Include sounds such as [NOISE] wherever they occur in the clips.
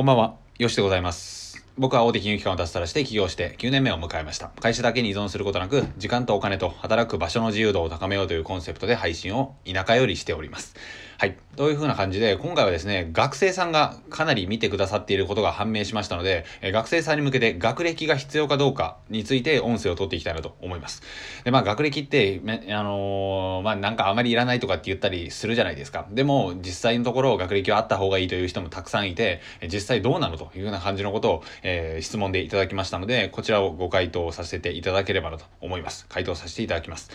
こんばんは、よしでございます。僕は大手金融機関を脱サラして起業して9年目を迎えました。会社だけに依存することなく、時間とお金と働く場所の自由度を高めようというコンセプトで配信を田舎よりしております。はい。という風な感じで、今回はですね、学生さんがかなり見てくださっていることが判明しましたので、え学生さんに向けて学歴が必要かどうかについて音声を取っていきたいなと思います。で、まあ学歴って、あのーまあなんかあまりいらないとかって言ったりするじゃないですか。でも、実際のところ学歴はあった方がいいという人もたくさんいて、実際どうなのというような感じのことを、えー質問でいただきましたので、こちらをご回答させていただければなと思います。回答させていただきます。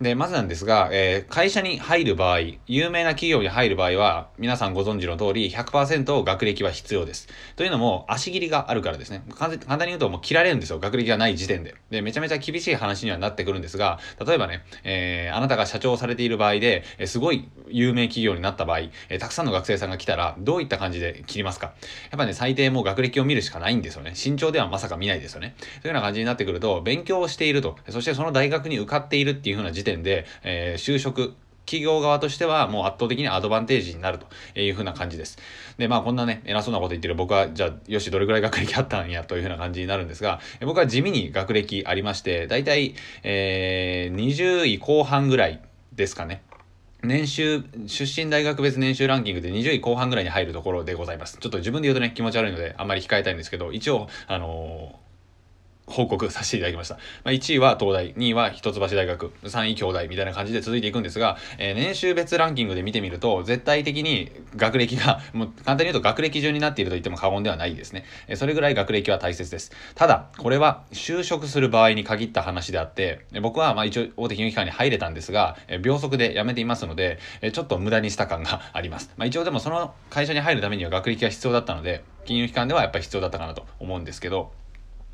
で、まずなんですが、えー会社に入る場合、有名な企業に入る場合は、皆さんご存知の通り、100%学歴は必要です。というのも、足切りがあるからですね。簡単に言うと、もう切られるんですよ。学歴がない時点で。で、めちゃめちゃ厳しい話にはなってくるんですが、例えばね、えーあなたが社長されている場合で、えーすごい有名企業になった場合、えーたくさんの学生さんが来たら、どういった感じで切りますか？やっぱね、最低もう学歴を見るしかないんですよね。身長ではまさか見ないですよね。というような感じになってくると、勉強をしていると、そしてその大学に受かっているっていう風な時点点で、えー就職、企業側としてはもう圧倒的にアドバンテージになるという風な感じです。で、まあこんなね、偉そうなこと言ってる僕は、じゃあ、よし、どれぐらい学歴あったんやという風な感じになるんですが、僕は地味に学歴ありまして、だいたい、えー、20位後半ぐらいですかね。年収、出身大学別年収ランキングで20位後半ぐらいに入るところでございます。ちょっと自分で言うとね、気持ち悪いので、あんまり控えたいんですけど、一応、あのー報告させていただきました。まあ、1位は東大、2位は一橋大学、3位京大みたいな感じで続いていくんですが、えー年収別ランキングで見てみると、絶対的に学歴が、もう簡単に言うと学歴順になっていると言っても過言ではないですね。えーそれぐらい学歴は大切です。ただ、これは就職する場合に限った話であって、僕はまあ一応大手金融機関に入れたんですが、えー秒速で辞めていますので、えちょっと無駄にした感があります。まあ一応でもその会社に入るためには学歴が必要だったので、金融機関ではやっぱり必要だったかなと思うんですけど、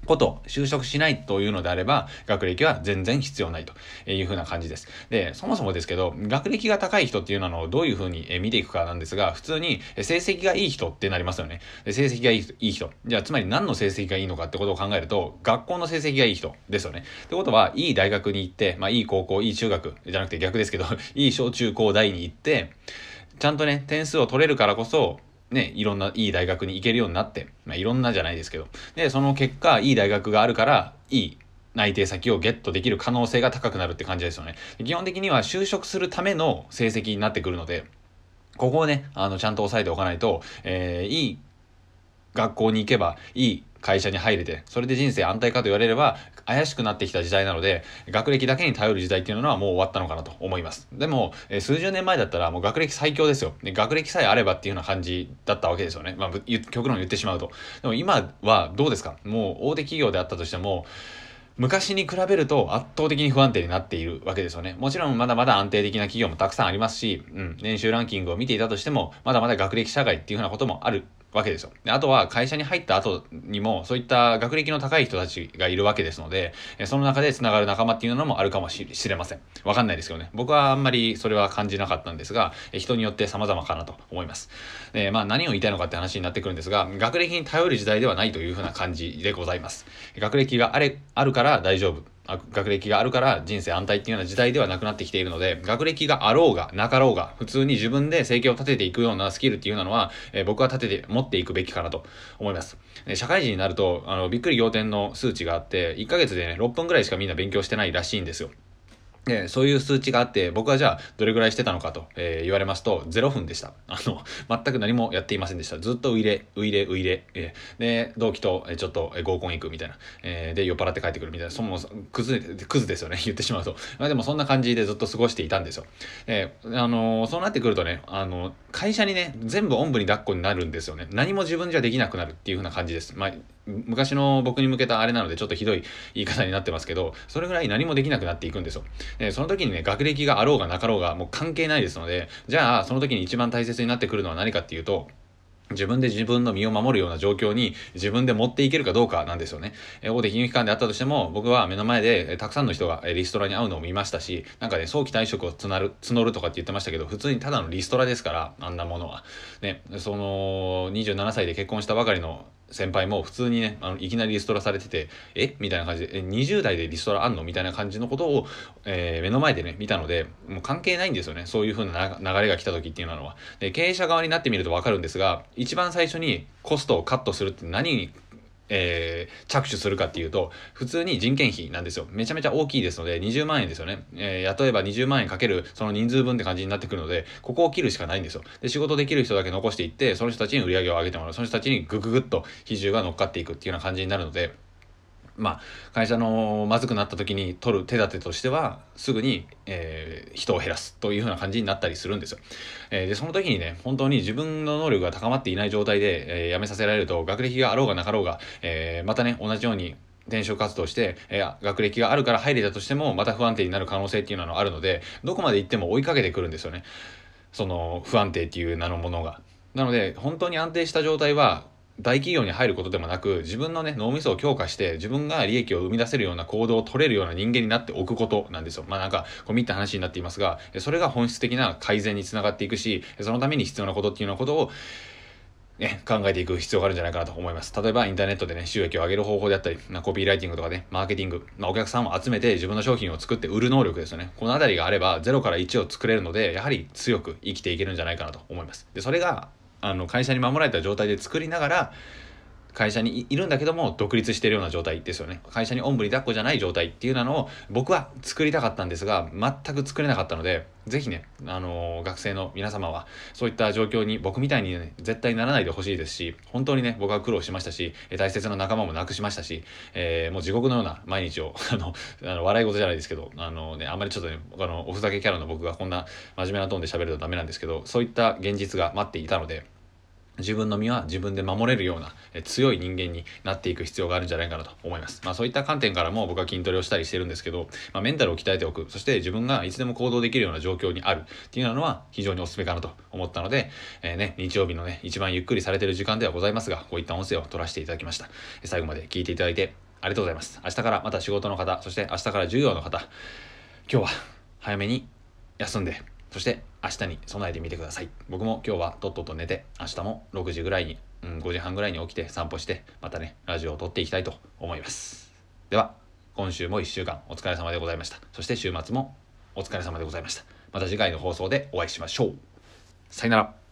こと就職しないというのであれば学歴は全然必要ないというふうな感じです。で、そもそもですけど学歴が高い人っていうのをどういうふうに見ていくかなんですが普通に成績がいい人ってなりますよね。成績がいい人いい人。じゃあつまり何の成績がいいのかってことを考えると学校の成績がいい人ですよね。ってことはいい大学に行って、まあいい高校、いい中学じゃなくて逆ですけど [LAUGHS] いい小中高大に行ってちゃんとね点数を取れるからこそね、いろんないい大学に行けるようになって、まあ、いろんなじゃないですけど、で、その結果、いい大学があるから、いい内定先をゲットできる可能性が高くなるって感じですよね。基本的には就職するための成績になってくるので、ここをね、あの、ちゃんと押さえておかないと、えーいい学校に行けばいい会社に入れて、それで人生安泰かと言われれば、怪しくなってきた時代なので、学歴だけに頼る時代っていうのはもう終わったのかなと思います。でも、え数十年前だったらもう学歴最強ですよ。で学歴さえあればっていうような感じだったわけですよね。まあ、極論言ってしまうと。でも今はどうですか？もう大手企業であったとしても、昔に比べると圧倒的に不安定になっているわけですよね。もちろんまだまだ安定的な企業もたくさんありますし、うん、年収ランキングを見ていたとしても、まだまだ学歴社会っていうふうなこともあるわけですよ。であとは会社に入った後にもそういった学歴の高い人たちがいるわけですので、その中でつながる仲間っていうのもあるかもしれません。わかんないですけどね。僕はあんまりそれは感じなかったんですが、人によって様々かなと思います。で、まあ何を言いたいのかって話になってくるんですが、学歴に頼る時代ではないというふうな感じでございます。学歴があれ、あるから大丈夫。学歴があるから人生安泰っていうような時代ではなくなってきているので、学歴があろうがなかろうが、普通に自分で生計を立てていくようなスキルっていうのは、えー僕は立てて、持っていくべきかなと思います。で社会人になると、あの、びっくり仰天の数値があって、1ヶ月でね、6分ぐらいしかみんな勉強してないらしいんですよ。で、そういう数値があって、僕はじゃあ、どれぐらいしてたのかと、えー言われますと、0分でした。あの、全く何もやっていませんでした。ずっとウイレ、ウイレ、ウイレ、えーで、同期と、えちょっと、合コン行くみたいな。えで、酔っ払って帰ってくるみたいな。そもそも、クズ、クズですよね。[LAUGHS] 言ってしまうと。まあでも、そんな感じでずっと過ごしていたんですよ。えーあのそうなってくるとね、あの会社にね、全部おんぶに抱っこになるんですよね。何も自分じゃできなくなるっていう風な感じです。まあ、昔の僕に向けたあれなのでちょっとひどい言い方になってますけど、それぐらい何もできなくなっていくんですよ。でその時にね、学歴があろうがなかろうがもう関係ないですので、じゃあその時に一番大切になってくるのは何かっていうと、自分で自分の身を守るような状況に自分で持っていけるかどうかなんですよね。え大手金融機関であったとしても、僕は目の前でたくさんの人がリストラに会うのを見ましたし、なんかね、早期退職を募る、募るとかって言ってましたけど、普通にただのリストラですから、あんなものは。ね、その、27歳で結婚したばかりの先輩も普通にねあのいきなりリストラされててえ？みたいな感じでえ20代でリストラあんの？みたいな感じのことを、えー、目の前でね見たのでもう関係ないんですよね。そういう風な流れが来た時っていうのは。で経営者側になってみると分かるんですが一番最初にコストをカットするって何にえー、着手するかっていうと、普通に人件費なんですよ。めちゃめちゃ大きいですので、20万円ですよね。えー、例えば20万円かけるその人数分って感じになってくるので、ここを切るしかないんですよ。で、仕事できる人だけ残していって、その人たちに売り上げを上げてもらう。その人たちにグググッと比重が乗っかっていくっていうような感じになるので、まあ、会社のまずくなった時に取る手立てとしてはすぐに、えー、人を減らすというふうな感じになったりするんですよ。えー、でその時にね本当に自分の能力が高まっていない状態で、えー、辞めさせられると学歴があろうがなかろうが、えー、またね同じように転職活動して、えー、学歴があるから入れたとしてもまた不安定になる可能性っていうのはあるのでどこまで行っても追いかけてくるんですよねその不安定っていう名のものが。なので本当に安定した状態は大企業に入ることでもなく自分のね脳みそを強化して自分が利益を生み出せるような行動を取れるような人間になっておくことなんですよまあなんか込み入った話になっていますがそれが本質的な改善につながっていくしそのために必要なことっていうようなことをね、考えていく必要があるんじゃないかなと思います。例えばインターネットでね、収益を上げる方法であったり、コピーライティングとかね、マーケティング、まあ、お客さんを集めて自分の商品を作って売る能力ですよね。このあたりがあれば0から1を作れるので、やはり強く生きていけるんじゃないかなと思います。で、それがあの会社に守られた状態で作りながら、会社にいるんだけども独立してるような状態ですよね。会社におんぶに抱っこじゃない状態っていうのを僕は作りたかったんですが全く作れなかったので是非ね、あのー、学生の皆様はそういった状況に僕みたいにね絶対ならないでほしいですし本当にね僕は苦労しましたし大切な仲間も亡くしましたし、えー、もう地獄のような毎日を [LAUGHS] あのあの笑い事じゃないですけどあの、ね、あんまりちょっとねあのおふざけキャラの僕がこんな真面目なトーンで喋るとダメなんですけどそういった現実が待っていたので自分の身は自分で守れるような強い人間になっていく必要があるんじゃないかなと思います。まあそういった観点からも僕は筋トレをしたりしてるんですけど、まあ、メンタルを鍛えておく、そして自分がいつでも行動できるような状況にあるっていうのは非常におすすめかなと思ったので、えー、ね、日曜日のね、一番ゆっくりされてる時間ではございますが、こういった音声を取らせていただきました。最後まで聞いていただいてありがとうございます。明日からまた仕事の方、そして明日から授業の方、今日は早めに休んで、そして明日に備えてみてください。僕も今日はとっとと寝て、明日も6時ぐらいに、うん、5時半ぐらいに起きて散歩して、またね、ラジオを撮っていきたいと思います。では、今週も1週間お疲れ様でございました。そして週末もお疲れ様でございました。また次回の放送でお会いしましょう。さよなら。